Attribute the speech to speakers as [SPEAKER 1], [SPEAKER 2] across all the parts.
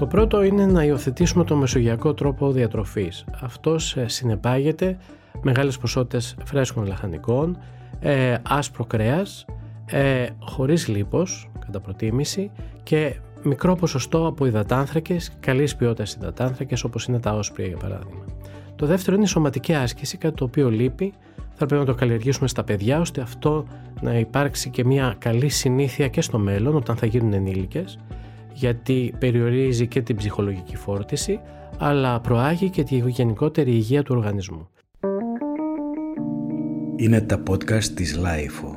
[SPEAKER 1] Το πρώτο είναι να υιοθετήσουμε το μεσογειακό τρόπο διατροφής. Αυτός ε, συνεπάγεται μεγάλες ποσότητες φρέσκων λαχανικών, ε, άσπρο κρέας, ε, χωρίς λίπος κατά προτίμηση και μικρό ποσοστό από υδατάνθρακες, καλής ποιότητας υδατάνθρακες όπως είναι τα όσπρια για παράδειγμα. Το δεύτερο είναι η σωματική άσκηση, κάτι το οποίο λείπει. Θα πρέπει να το καλλιεργήσουμε στα παιδιά ώστε αυτό να υπάρξει και μια καλή συνήθεια και στο μέλλον όταν θα γίνουν ενήλικες γιατί περιορίζει και την ψυχολογική φόρτιση αλλά προάγει και τη γενικότερη υγεία του οργανισμού.
[SPEAKER 2] Είναι τα podcast της LIFO.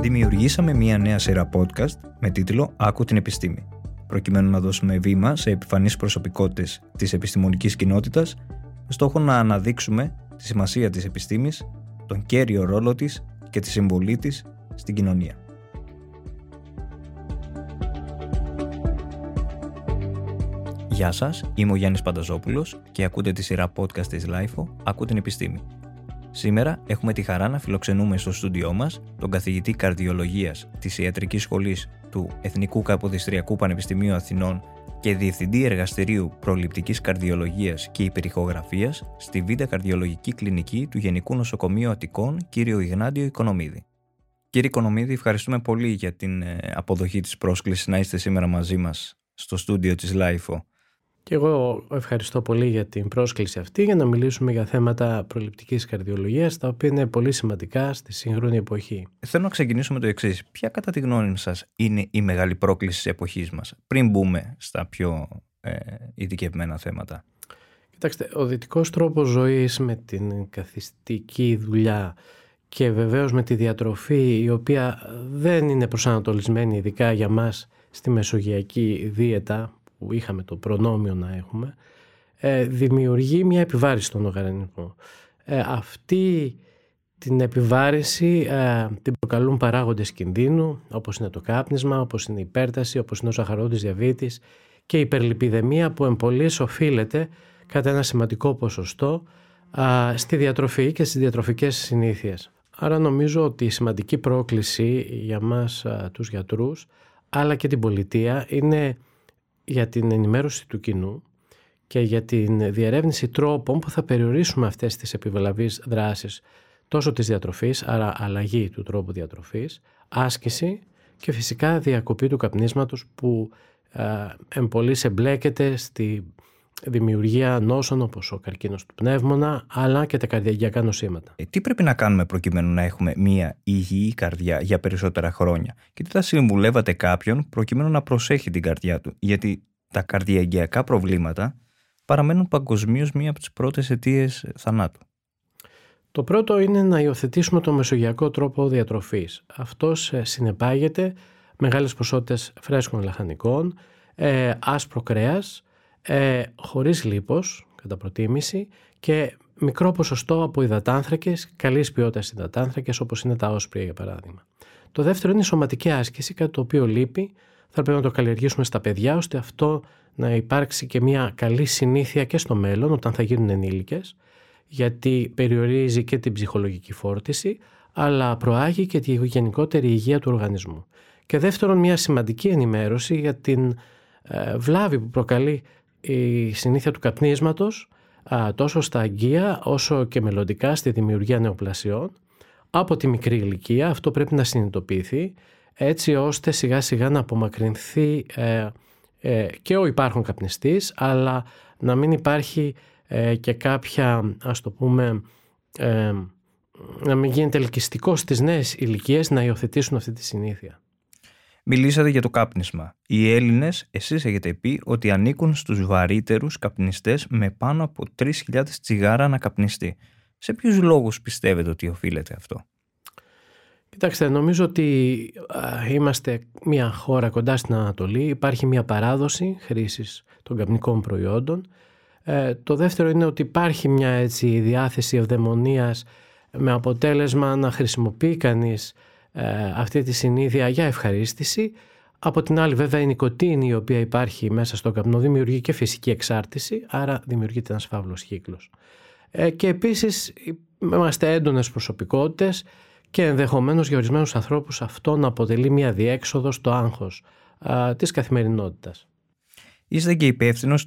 [SPEAKER 2] Δημιουργήσαμε μια νέα σειρά podcast με τίτλο «Άκου την επιστήμη» προκειμένου να δώσουμε βήμα σε επιφανείς προσωπικότητες της επιστημονικής κοινότητας με στόχο να αναδείξουμε τη σημασία της επιστήμης, τον κέριο ρόλο της και τη συμβολή της στην κοινωνία. Γεια σας, είμαι ο Γιάννης Πανταζόπουλος και ακούτε τη σειρά podcast της LIFO «Ακού την επιστήμη». Σήμερα έχουμε τη χαρά να φιλοξενούμε στο στούντιό μας τον καθηγητή καρδιολογίας της Ιατρικής Σχολής του Εθνικού Καποδιστριακού Πανεπιστημίου Αθηνών και Διευθυντή Εργαστηρίου Προληπτικής Καρδιολογίας και Υπερηχογραφίας στη Β' Καρδιολογική Κλινική του Γενικού Νοσοκομείου Αττικών, κύριο Ιγνάντιο Οικονομίδη. Κύριε Οικονομίδη, ευχαριστούμε πολύ για την ε, αποδοχή της πρόσκλησης να είστε σήμερα μαζί μας στο στούντιο της LIFO.
[SPEAKER 1] Και εγώ ευχαριστώ πολύ για την πρόσκληση αυτή για να μιλήσουμε για θέματα προληπτικής καρδιολογίας τα οποία είναι πολύ σημαντικά στη σύγχρονη εποχή.
[SPEAKER 2] Θέλω να ξεκινήσουμε το εξής. Ποια κατά τη γνώμη σας είναι η μεγάλη πρόκληση της εποχής μας πριν μπούμε στα πιο ε, ειδικευμένα θέματα;
[SPEAKER 1] Κοιτάξτε, ο δυτικός τρόπος ζωής με την καθιστική δουλειά και βεβαίως με τη διατροφή η οποία δεν είναι προσανατολισμένη ειδικά για μας στη μεσογειακή δίαιτα που είχαμε το προνόμιο να έχουμε, ε, δημιουργεί μια επιβάρηση στον οργανισμό. Ε, αυτή την επιβάρηση ε, την προκαλούν παράγοντες κινδύνου, όπως είναι το κάπνισμα, όπως είναι η υπέρταση, όπως είναι ο ζαχαρόδης διαβήτης και η υπερλιπιδεμία που εμπολής οφείλεται κατά ένα σημαντικό ποσοστό στη διατροφή και στις διατροφικές συνήθειες. Άρα νομίζω ότι η σημαντική πρόκληση για μας τους γιατρούς αλλά και την πολιτεία είναι για την ενημέρωση του κοινού και για την διερεύνηση τρόπων που θα περιορίσουμε αυτές τις επιβλαβείς δράσεις τόσο της διατροφής, άρα αλλαγή του τρόπου διατροφής, άσκηση και φυσικά διακοπή του καπνίσματος που ε, εμπολής εμπλέκεται στη δημιουργία νόσων όπως ο καρκίνος του πνεύμονα αλλά και τα καρδιακά νοσήματα.
[SPEAKER 2] Ε, τι πρέπει να κάνουμε προκειμένου να έχουμε μια υγιή καρδιά για περισσότερα χρόνια; Και τι θα συμβουλεύατε κάποιον προκειμένου να προσέχει την καρδιά του; Γιατί τα καρδιαγγειακά προβλήματα παραμένουν παγκοσμίως μία από τις πρώτες αιτίες θανάτου.
[SPEAKER 1] Το πρώτο είναι να υιοθετήσουμε το μεσογειακό τρόπο διατροφής. Αυτός ε, συνεπάγεται μεγάλες ποσότητες φρέσκων λαχανικών, ε, άσπρο κρέας, ε, χωρίς λίπος κατά προτίμηση και μικρό ποσοστό από υδατάνθρακες, καλής ποιότητας υδατάνθρακες όπως είναι τα όσπρια για παράδειγμα. Το δεύτερο είναι η σωματική άσκηση, κάτι το οποίο λείπει, θα πρέπει να το καλλιεργήσουμε στα παιδιά ώστε αυτό να υπάρξει και μια καλή συνήθεια και στο μέλλον όταν θα γίνουν ενήλικες γιατί περιορίζει και την ψυχολογική φόρτιση αλλά προάγει και τη γενικότερη υγεία του οργανισμού. Και δεύτερον μια σημαντική ενημέρωση για την ε, βλάβη που προκαλεί η συνήθεια του καπνίσματος τόσο στα αγγεία όσο και μελλοντικά στη δημιουργία νεοπλασιών. Από τη μικρή ηλικία αυτό πρέπει να συνειδητοποιηθεί έτσι ώστε σιγά σιγά να απομακρυνθεί ε, ε, και ο υπάρχον καπνιστής αλλά να μην υπάρχει ε, και κάποια ας το πούμε να μην γίνεται ελκυστικός στις νέες ηλικίες να υιοθετήσουν αυτή τη συνήθεια.
[SPEAKER 2] Μιλήσατε για το κάπνισμα. Οι Έλληνες, εσείς έχετε πει ότι ανήκουν στους βαρύτερους καπνιστές με πάνω από 3.000 τσιγάρα να καπνιστεί. Σε ποιους λόγους πιστεύετε ότι οφείλεται αυτό;
[SPEAKER 1] Κοιτάξτε, νομίζω ότι είμαστε μια χώρα κοντά στην Ανατολή. Υπάρχει μια παράδοση χρήσης των καπνικών προϊόντων. Ε, το δεύτερο είναι ότι υπάρχει μια έτσι διάθεση ευδαιμονίας με αποτέλεσμα να χρησιμοποιεί κανείς ε, αυτή τη συνήθεια για ευχαρίστηση. Από την άλλη βέβαια η νοικοτήνη η οποία υπάρχει μέσα στο καπνό δημιουργεί και φυσική εξάρτηση, άρα δημιουργείται ένας φαύλος κύκλος. Ε, και επίσης είμαστε έντονες προσωπικότητες και ενδεχομένως για ορισμένους ανθρώπους αυτό να αποτελεί μια διέξοδος στο άγχος α, της καθημερινότητας.
[SPEAKER 2] Είστε και υπεύθυνος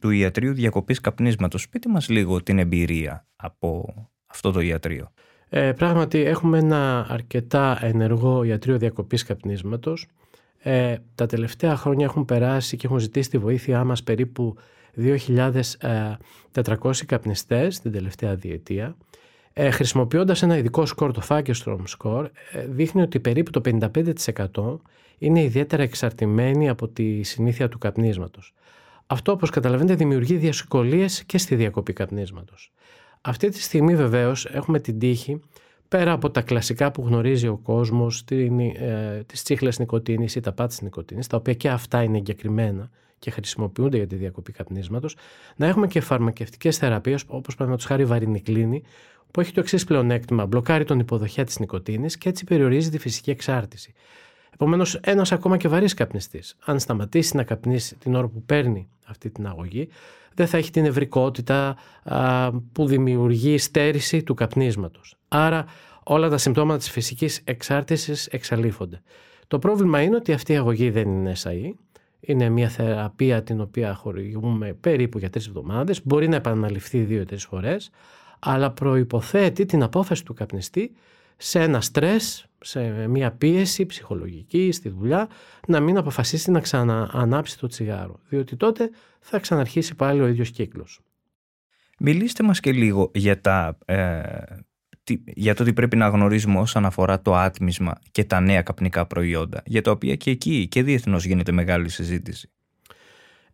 [SPEAKER 2] του ιατρίου διακοπής καπνίσματος. Πείτε μας λίγο την εμπειρία από αυτό το ιατρείο.
[SPEAKER 1] Ε, πράγματι έχουμε ένα αρκετά ενεργό ιατρείο διακοπής καπνίσματος. Ε, τα τελευταία χρόνια έχουν περάσει και έχουν ζητήσει τη βοήθειά μας περίπου 2.400 καπνιστές την τελευταία διετία. Ε, χρησιμοποιώντας ένα ειδικό σκορ, το Fagerstrom score, ε, δείχνει ότι περίπου το 55% είναι ιδιαίτερα εξαρτημένοι από τη συνήθεια του καπνίσματος. Αυτό, όπως καταλαβαίνετε, δημιουργεί δυσκολίες και στη διακοπή καπνίσματος. Αυτή τη στιγμή βεβαίως έχουμε την τύχη πέρα από τα κλασικά που γνωρίζει ο κόσμος, τι ε, τις τσίχλες νικοτίνης ή τα πάτης νικοτίνης, τα οποία και αυτά είναι εγκεκριμένα και χρησιμοποιούνται για τη διακοπή καπνίσματος, να έχουμε και φαρμακευτικές θεραπείες, όπως παραδείγματος χάρη βαρινικλίνη, που έχει το εξής πλεονέκτημα, μπλοκάρει τον υποδοχέα της νικοτίνης και έτσι περιορίζει τη φυσική εξάρτηση. Επομένως, ένας ακόμα και βαρύς καπνιστής, αν σταματήσει να καπνίσει την ώρα που παίρνει αυτή την αγωγή, δεν θα έχει την ευρικότητα που δημιουργεί στέρηση του καπνίσματος. Άρα όλα τα συμπτώματα της φυσικής εξάρτησης εξαλείφονται. Το πρόβλημα είναι ότι αυτή η αγωγή δεν είναι SAE. Είναι μια θεραπεία την οποία χορηγούμε περίπου για τρεις εβδομάδες. Μπορεί να επαναληφθεί δύο-τρεις φορές, αλλά προϋποθέτει την απόφαση του καπνιστή σε ένα στρες, σε μια πίεση ψυχολογική στη δουλειά, να μην αποφασίσει να ξαναανάψει το τσιγάρο. Διότι τότε θα ξαναρχίσει πάλι ο ίδιος κύκλος.
[SPEAKER 2] Μιλήστε μας και λίγο για, τα, ε, για το τι πρέπει να γνωρίζουμε όσον αφορά το άτμισμα και τα νέα καπνικά προϊόντα, για τα οποία και εκεί και διεθνώς γίνεται μεγάλη συζήτηση.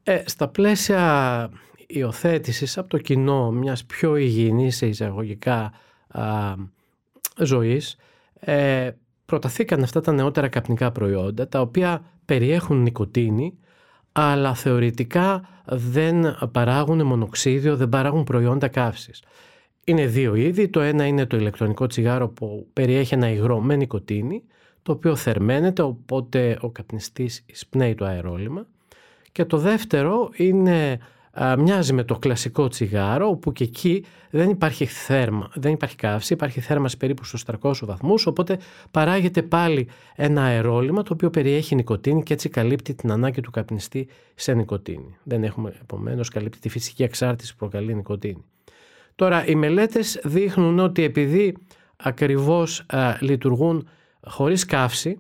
[SPEAKER 1] Ε, στα πλαίσια υιοθέτησης από το κοινό μιας πιο υγιεινής σε εισαγωγικά α, ζωής, ε, προταθήκαν αυτά τα νεότερα καπνικά προϊόντα, τα οποία περιέχουν νικοτίνη, αλλά θεωρητικά δεν παράγουν μονοξίδιο, δεν παράγουν προϊόντα καύσης. Είναι δύο είδη. Το ένα είναι το ηλεκτρονικό τσιγάρο που περιέχει ένα υγρό με νικοτίνη, το οποίο θερμαίνεται, οπότε ο καπνιστής εισπνέει το αερόλυμα. Και το δεύτερο είναι μοιάζει με το κλασικό τσιγάρο, όπου και εκεί δεν υπάρχει θέρμα, δεν υπάρχει καύση, υπάρχει θέρμανση περίπου στους 300 βαθμούς, οπότε παράγεται πάλι ένα αερόλυμα το οποίο περιέχει νοικοτήνη και έτσι καλύπτει την ανάγκη του καπνιστή σε νοικοτήνη. Δεν έχουμε επομένως καλύπτει τη φυσική εξάρτηση που προκαλεί νοικοτήνη. Τώρα οι μελέτες δείχνουν ότι επειδή ακριβώς α, λειτουργούν χωρίς καύση,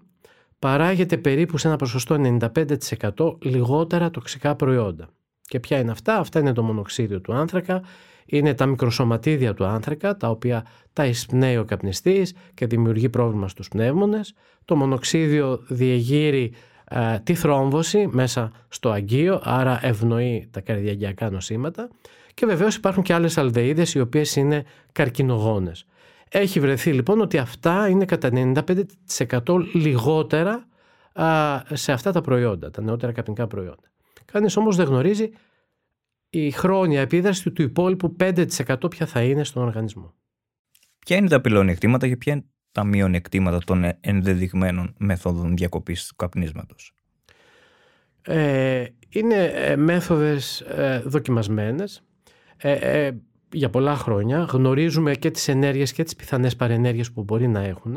[SPEAKER 1] παράγεται περίπου σε ένα ποσοστό 95% λιγότερα τοξικά προϊόντα. Και ποια είναι αυτά, αυτά είναι το μονοξίδιο του άνθρακα, είναι τα μικροσωματίδια του άνθρακα, τα οποία τα εισπνέει ο καπνιστής και δημιουργεί πρόβλημα στους πνεύμονες. Το μονοξίδιο διεγείρει ε, τη θρόμβωση μέσα στο αγκείο, άρα ευνοεί τα καρδιαγγειακά νοσήματα. Και βεβαίως υπάρχουν και άλλες αλδεΐδες οι οποίες είναι καρκινογόνες. Έχει βρεθεί λοιπόν ότι αυτά είναι κατά 95% λιγότερα σε αυτά τα προϊόντα, τα νεότερα καπνικά προϊόντα. Κανείς όμως δεν γνωρίζει η χρόνια επίδραση του υπόλοιπου 5% ποια θα είναι στον οργανισμό.
[SPEAKER 2] Ποια είναι τα πλεονεκτήματα και ποια είναι τα μειονεκτήματα των ενδεδειγμένων μεθόδων διακοπής του καπνίσματος;
[SPEAKER 1] Ε, είναι ε, μέθοδες ε, δοκιμασμένες ε, ε, για πολλά χρόνια. Γνωρίζουμε και τις ενέργειες και τις πιθανές παρενέργειες που μπορεί να έχουν.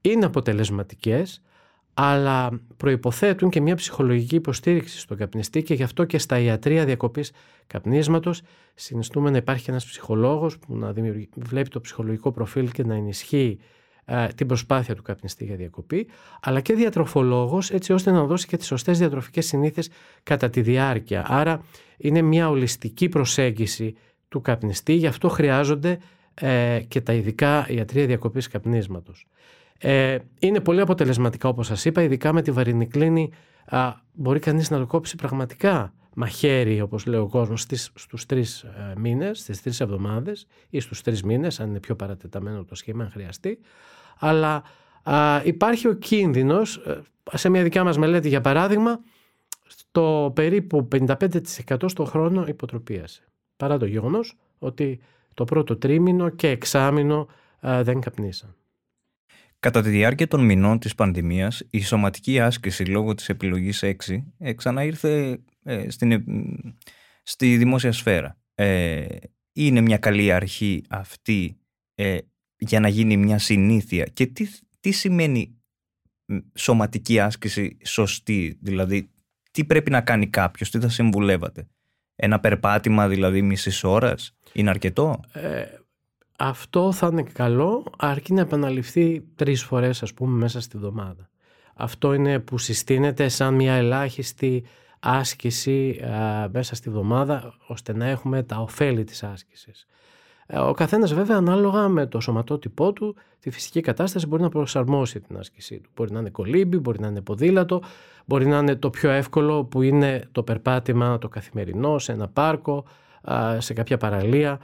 [SPEAKER 1] Είναι αποτελεσματικές αλλά προϋποθέτουν και μια ψυχολογική υποστήριξη στον καπνιστή και γι' αυτό και στα ιατρία διακοπής καπνίσματος συνιστούμε να υπάρχει ένας ψυχολόγος που να βλέπει το ψυχολογικό προφίλ και να ενισχύει την προσπάθεια του καπνιστή για διακοπή, αλλά και διατροφολόγος έτσι ώστε να δώσει και τις σωστές διατροφικές συνήθειες κατά τη διάρκεια. Άρα είναι μια ολιστική προσέγγιση του καπνιστή, γι' αυτό χρειάζονται ε, και τα ειδικά ιατρία διακοπής καπνίσματος. Ε, είναι πολύ αποτελεσματικά όπως σας είπα, ειδικά με τη βαρινικλίνη α, μπορεί κανείς να το κόψει πραγματικά μαχαίρι όπως λέει ο κόσμος στις, στους τρεις ε, μήνες, στις τρεις εβδομάδες ή στους τρεις μήνες αν είναι πιο παρατεταμένο το σχήμα αν χρειαστεί. Αλλά α, υπάρχει ο κίνδυνος ε, σε μια δικιά μας μελέτη για παράδειγμα το περίπου 55% στο χρόνο υποτροπίασε. Παρά το γεγονός ότι το πρώτο τρίμηνο και εξάμηνο δεν καπνίσαν.
[SPEAKER 2] Κατά τη διάρκεια των μηνών της πανδημίας, η σωματική άσκηση λόγω της επιλογής 6 ε, ξαναήρθε ε, στην, ε, στη δημόσια σφαίρα. Ε, είναι μια καλή αρχή αυτή για να γίνει μια συνήθεια και τι, τι σημαίνει σωματική άσκηση σωστή, δηλαδή τι πρέπει να κάνει κάποιος, τι θα συμβουλεύατε; Ένα περπάτημα δηλαδή μισής ώρας είναι αρκετό; Ε,
[SPEAKER 1] αυτό θα είναι καλό αρκεί να επαναληφθεί τρεις φορές ας πούμε μέσα στη βδομάδα. Αυτό είναι που συστήνεται σαν μια ελάχιστη άσκηση μέσα στη βδομάδα ώστε να έχουμε τα ωφέλη της άσκησης. Ε, ο καθένας βέβαια ανάλογα με το σωματότυπό του, τη φυσική κατάσταση μπορεί να προσαρμόσει την άσκησή του. Μπορεί να είναι κολύμπι, μπορεί να είναι ποδήλατο, μπορεί να είναι το πιο εύκολο που είναι το περπάτημα το καθημερινό σε ένα πάρκο, σε κάποια παραλία.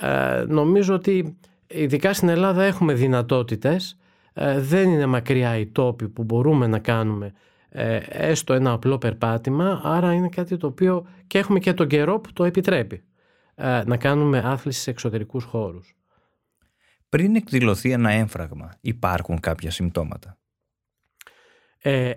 [SPEAKER 1] Ε, νομίζω ότι ειδικά στην Ελλάδα έχουμε δυνατότητες, ε, δεν είναι μακριά οι τόποι που μπορούμε να κάνουμε έστω ένα απλό περπάτημα, άρα είναι κάτι το οποίο και έχουμε και τον καιρό που το επιτρέπει. Ε, να κάνουμε άθληση σε εξωτερικούς χώρους.
[SPEAKER 2] Πριν εκδηλωθεί ένα έμφραγμα, υπάρχουν κάποια συμπτώματα;
[SPEAKER 1] Ε,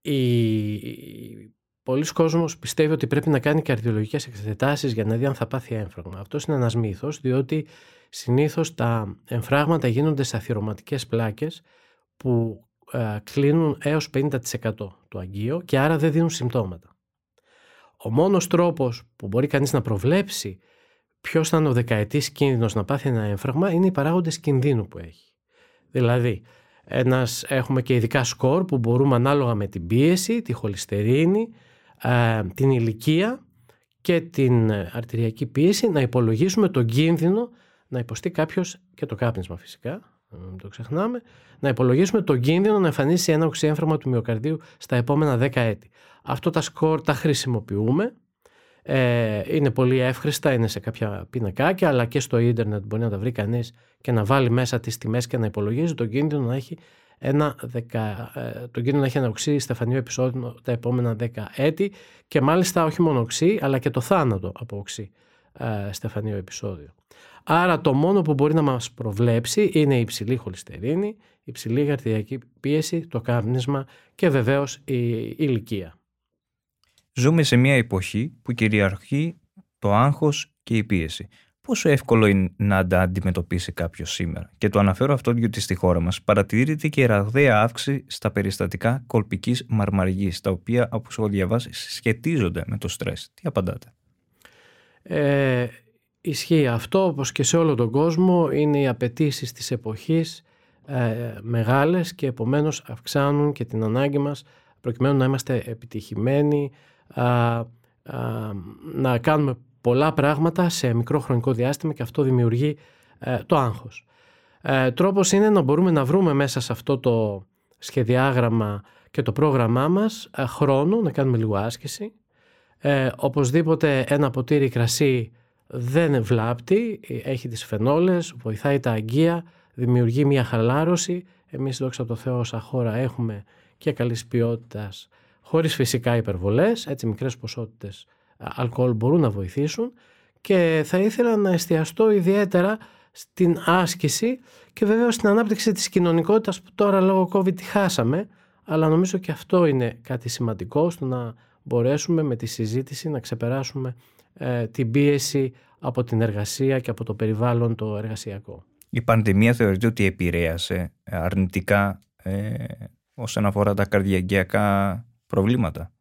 [SPEAKER 1] η... Πολλοί κόσμος πιστεύει ότι πρέπει να κάνει καρδιολογικές εξετάσεις για να δει αν θα πάθει έμφραγμα. Αυτός είναι ένας μύθος, διότι συνήθως τα εμφράγματα γίνονται σε αθυρωματικές πλάκες που ε, κλείνουν έως 50% του αγγείου και άρα δεν δίνουν συμπτώματα. Ο μόνος τρόπος που μπορεί κανείς να προβλέψει ποιος θα είναι ο δεκαετής κίνδυνος να πάθει ένα έμφραγμα είναι οι παράγοντες κινδύνου που έχει. Δηλαδή, ένας, έχουμε και ειδικά σκορ που μπορούμε ανάλογα με την πίεση, τη χολυστερίνη, ε, την ηλικία και την αρτηριακή πίεση να υπολογίσουμε τον κίνδυνο να υποστεί κάποιος και το κάπνισμα φυσικά, μην το ξεχνάμε, να υπολογίσουμε τον κίνδυνο να εμφανίσει ένα οξυέμφραμα του μυοκαρδίου στα επόμενα 10 έτη. Αυτό τα σκορ τα χρησιμοποιούμε. Ε, είναι πολύ εύχριστα, είναι σε κάποια πινακάκια, αλλά και στο ίντερνετ μπορεί να τα βρει κανείς και να βάλει μέσα τις τιμές και να υπολογίζει τον κίνδυνο να έχει ένα, δεκα, ε, τον κίνδυνο να έχει ένα οξύ στεφανείο επεισόδιο τα επόμενα 10 έτη και μάλιστα όχι μόνο οξύ, αλλά και το θάνατο από οξύ ε, στεφανείο επεισόδιο. Άρα το μόνο που μπορεί να μας προβλέψει είναι η υψηλή χολυστερίνη, η υψηλή γαρτιδιακή πίεση, το κάπνισμα και βεβαίως η ηλικία.
[SPEAKER 2] Ζούμε σε μια εποχή που κυριαρχεί το άγχος και η πίεση. Πόσο εύκολο είναι να τα αντιμετωπίσει κάποιος σήμερα. Και το αναφέρω αυτό διότι στη χώρα μας παρατηρείται και ραγδαία αύξηση στα περιστατικά κολπικής μαρμαργής, τα οποία, όπως έχω διαβάσει, σχετίζονται με το στρες. Τι απαντάτε;
[SPEAKER 1] Ε, Ισχύει αυτό όπως και σε όλο τον κόσμο είναι οι απαιτήσεις της εποχής ε, μεγάλες και επομένως αυξάνουν και την ανάγκη μας προκειμένου να είμαστε επιτυχημένοι να κάνουμε πολλά πράγματα σε μικρό χρονικό διάστημα και αυτό δημιουργεί ε, το άγχος. Ε, τρόπος είναι να μπορούμε να βρούμε μέσα σε αυτό το σχεδιάγραμμα και το πρόγραμμά μας ε, χρόνο να κάνουμε λίγο άσκηση. Ε, οπωσδήποτε ένα ποτήρι κρασί δεν βλάπτει, έχει τις φενόλες, βοηθάει τα αγκία, δημιουργεί μια χαλάρωση. Εμείς δόξα τω Θεώ όσα χώρα έχουμε και καλής ποιότητας, χωρίς φυσικά υπερβολές, έτσι μικρές ποσότητες αλκοόλ μπορούν να βοηθήσουν και θα ήθελα να εστιαστώ ιδιαίτερα στην άσκηση και βέβαια στην ανάπτυξη της κοινωνικότητας που τώρα λόγω COVID τη χάσαμε, αλλά νομίζω και αυτό είναι κάτι σημαντικό στο να μπορέσουμε με τη συζήτηση να ξεπεράσουμε ε, την πίεση από την εργασία και από το περιβάλλον το εργασιακό.
[SPEAKER 2] Η πανδημία θεωρείται ότι επηρέασε αρνητικά ε, όσον αφορά τα καρδιακιακά προβλήματα.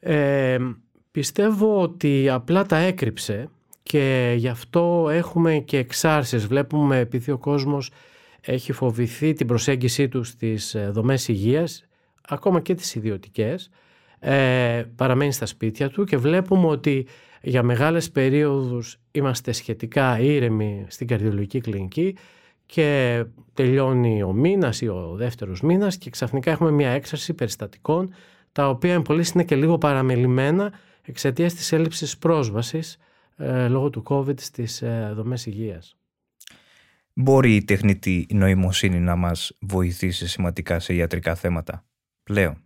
[SPEAKER 1] Ε, πιστεύω ότι απλά τα έκρυψε και γι' αυτό έχουμε και εξάρσεις. Βλέπουμε επειδή ο κόσμος έχει φοβηθεί την προσέγγιση του στις ε, δομές υγείας, ακόμα και τις ιδιωτικές, ε, παραμένει στα σπίτια του και βλέπουμε ότι για μεγάλες περίοδους είμαστε σχετικά ήρεμοι στην καρδιολογική κλινική και τελειώνει ο μήνας ή ο δεύτερος μήνας και ξαφνικά έχουμε μια έξαρση περιστατικών τα οποία πολλοί είναι και λίγο παραμελημένα εξαιτίας της έλλειψης πρόσβασης ε, λόγω του COVID στις ε, δομές υγείας.
[SPEAKER 2] Μπορεί η τεχνητή νοημοσύνη να μας βοηθήσει σημαντικά σε ιατρικά θέματα πλέον;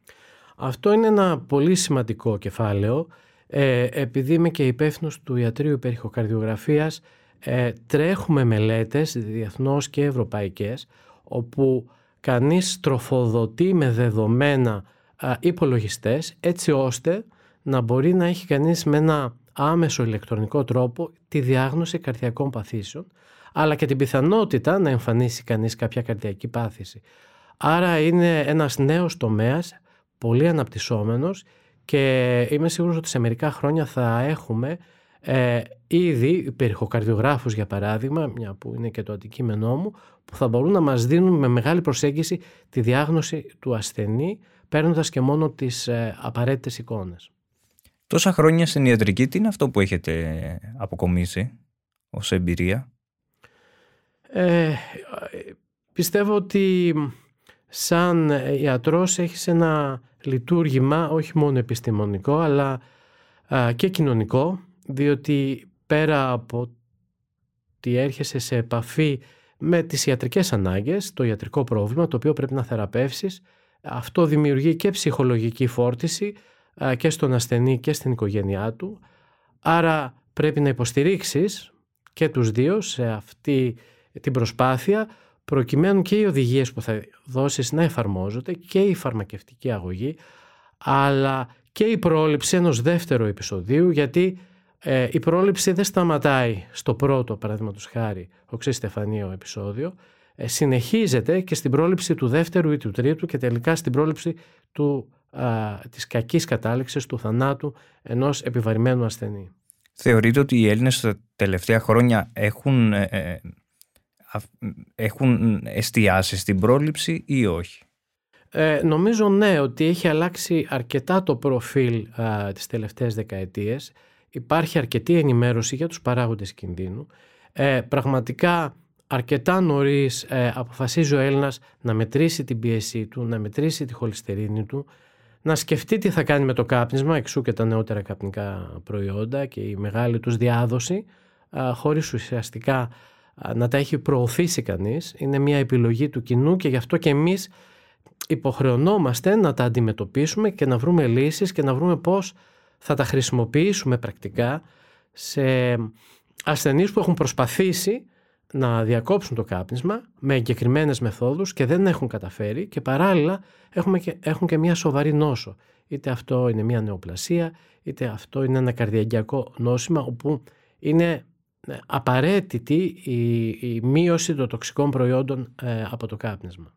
[SPEAKER 1] Αυτό είναι ένα πολύ σημαντικό κεφάλαιο. Ε, επειδή είμαι και υπεύθυνος του Ιατρίου Υπερηχοκαρδιογραφίας, ε, τρέχουμε μελέτες διεθνώς και ευρωπαϊκές, όπου κανείς τροφοδοτεί με δεδομένα α, υπολογιστές, έτσι ώστε να μπορεί να έχει κανείς με ένα άμεσο ηλεκτρονικό τρόπο τη διάγνωση καρδιακών παθήσεων, αλλά και την πιθανότητα να εμφανίσει κανείς κάποια καρδιακή πάθηση. Άρα είναι ένας νέος τομέας, πολύ αναπτυσσόμενος και είμαι σίγουρος ότι σε μερικά χρόνια θα έχουμε ε, ήδη υπερηχοκαρδιογράφους για παράδειγμα, μια που είναι και το αντικείμενό μου, που θα μπορούν να μας δίνουν με μεγάλη προσέγγιση τη διάγνωση του ασθενή, παίρνοντας και μόνο τις ε, απαραίτητες εικόνες.
[SPEAKER 2] Τόσα χρόνια στην ιατρική, τι είναι αυτό που έχετε αποκομίσει ως εμπειρία;
[SPEAKER 1] Ε, πιστεύω ότι σαν ιατρός έχεις ένα λειτουργήμα όχι μόνο επιστημονικό αλλά και κοινωνικό διότι πέρα από ότι έρχεσαι σε επαφή με τις ιατρικές ανάγκες, το ιατρικό πρόβλημα το οποίο πρέπει να θεραπεύσεις, αυτό δημιουργεί και ψυχολογική φόρτιση και στον ασθενή και στην οικογένειά του. Άρα πρέπει να υποστηρίξεις και τους δύο σε αυτή την προσπάθεια προκειμένου και οι οδηγίες που θα δώσεις να εφαρμόζονται και η φαρμακευτική αγωγή αλλά και η πρόληψη ενός δεύτερου επεισοδίου γιατί ε, η πρόληψη δεν σταματάει στο πρώτο παραδείγματος χάρη οξύ Στεφανίο επεισόδιο ε, συνεχίζεται και στην πρόληψη του δεύτερου ή του τρίτου και τελικά στην πρόληψη του, α, της κακής κατάληξης του θανάτου ενός επιβαρημένου ασθενή.
[SPEAKER 2] Θεωρείτε ότι οι Έλληνες τα τελευταία χρόνια έχουν, ε, ε έχουν εστιάσει στην πρόληψη ή όχι;
[SPEAKER 1] Ε, νομίζω ναι ότι έχει αλλάξει αρκετά το προφίλ α, τις τελευταίες δεκαετίες. Υπάρχει αρκετή ενημέρωση για τους παράγοντες κινδύνου. Ε, πραγματικά αρκετά νωρίς ε, αποφασίζει ο Έλληνας να μετρήσει την πίεσή του, να μετρήσει τη χολυστερίνη του, να σκεφτεί τι θα κάνει με το κάπνισμα, εξού και τα νεότερα καπνικά προϊόντα και η μεγάλη τους διάδοση, ε, χωρίς ουσιαστικά να τα έχει προωθήσει κανείς. Είναι μια επιλογή του κοινού και γι' αυτό και εμείς υποχρεωνόμαστε να τα αντιμετωπίσουμε και να βρούμε λύσεις και να βρούμε πώς θα τα χρησιμοποιήσουμε πρακτικά σε ασθενείς που έχουν προσπαθήσει να διακόψουν το κάπνισμα με εγκεκριμένες μεθόδους και δεν έχουν καταφέρει και παράλληλα έχουμε και, έχουν και μια σοβαρή νόσο. Είτε αυτό είναι μια νεοπλασία, είτε αυτό είναι ένα καρδιαγκιακό νόσημα όπου είναι ε, απαραίτητη η, η μείωση των τοξικών προϊόντων ε, από το κάπνισμα.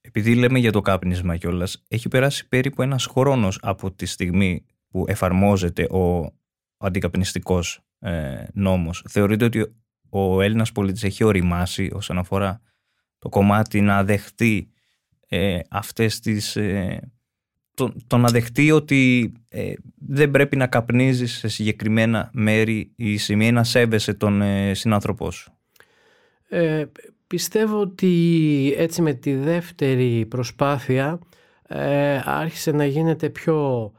[SPEAKER 2] Επειδή λέμε για το κάπνισμα κιόλας, έχει περάσει περίπου ένας χρόνος από τη στιγμή που εφαρμόζεται ο αντικαπνιστικός ε, νόμος. Θεωρείτε ότι ο Έλληνας πολίτης έχει οριμάσει όσον αφορά το κομμάτι να δεχτεί ε, αυτές τις... Ε, το, το, να δεχτεί ότι ε, δεν πρέπει να καπνίζεις σε συγκεκριμένα μέρη ή σημεία ή να σέβεσαι τον ε, συνάνθρωπό σου.
[SPEAKER 1] Ε, πιστεύω ότι έτσι με τη δεύτερη προσπάθεια ε, άρχισε να γίνεται πιο...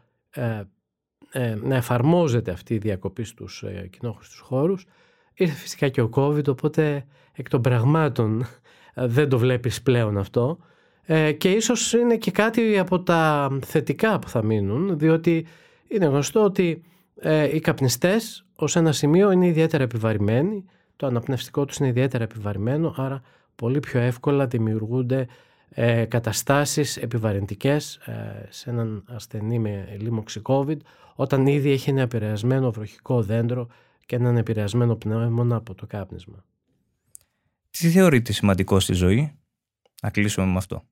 [SPEAKER 1] να εφαρμόζεται αυτή η διακοπή στους κοινόχρηστους χώρους Ήρθε φυσικά και ο COVID, οπότε εκ των πραγμάτων ε, δεν το βλέπεις πλέον αυτό. Ε, και ίσως είναι και κάτι από τα θετικά που θα μείνουν, διότι είναι γνωστό ότι ε, οι καπνιστές ως ένα σημείο είναι ιδιαίτερα επιβαρημένοι, το αναπνευστικό τους είναι ιδιαίτερα επιβαρημένο, άρα πολύ πιο εύκολα δημιουργούνται ε, καταστάσεις επιβαρυντικές ε, σε έναν ασθενή με λίμωξη COVID, όταν ήδη έχει ένα επηρεασμένο βροχικό δέντρο και έναν επηρεασμένο πνεύμονα από το κάπνισμα.
[SPEAKER 2] Τι θεωρείτε σημαντικό στη ζωή, να κλείσουμε με αυτό.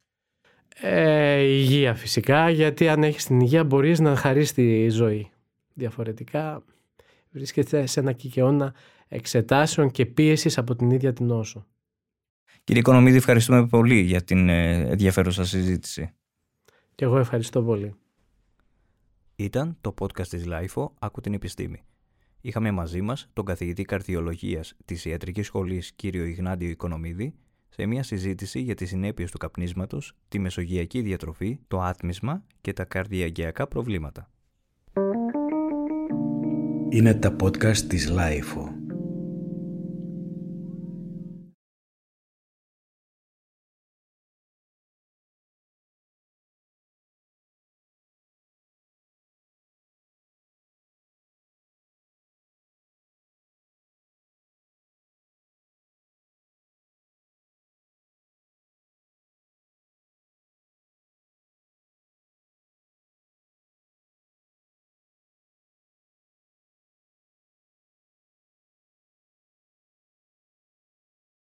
[SPEAKER 1] Ε, η υγεία φυσικά, γιατί αν έχεις την υγεία μπορείς να χαρείς τη ζωή. Διαφορετικά βρίσκεται σε ένα κικαιώνα εξετάσεων και πίεσης από την ίδια την νόσο.
[SPEAKER 2] Κύριε Οικονομίδη, ευχαριστούμε πολύ για την ε, ενδιαφέρουσα συζήτηση.
[SPEAKER 1] Και εγώ ευχαριστώ πολύ.
[SPEAKER 2] Ήταν το podcast της LIFO «Άκου την επιστήμη». Είχαμε μαζί μας τον καθηγητή καρδιολογίας της Ιατρικής Σχολής κ. Ιγνάτιο Οικονομίδη σε μια συζήτηση για τις συνέπειες του καπνίσματος, τη μεσογειακή διατροφή, το άτμισμα και τα καρδιαγγειακά προβλήματα.
[SPEAKER 3] Είναι τα podcast της LIFO.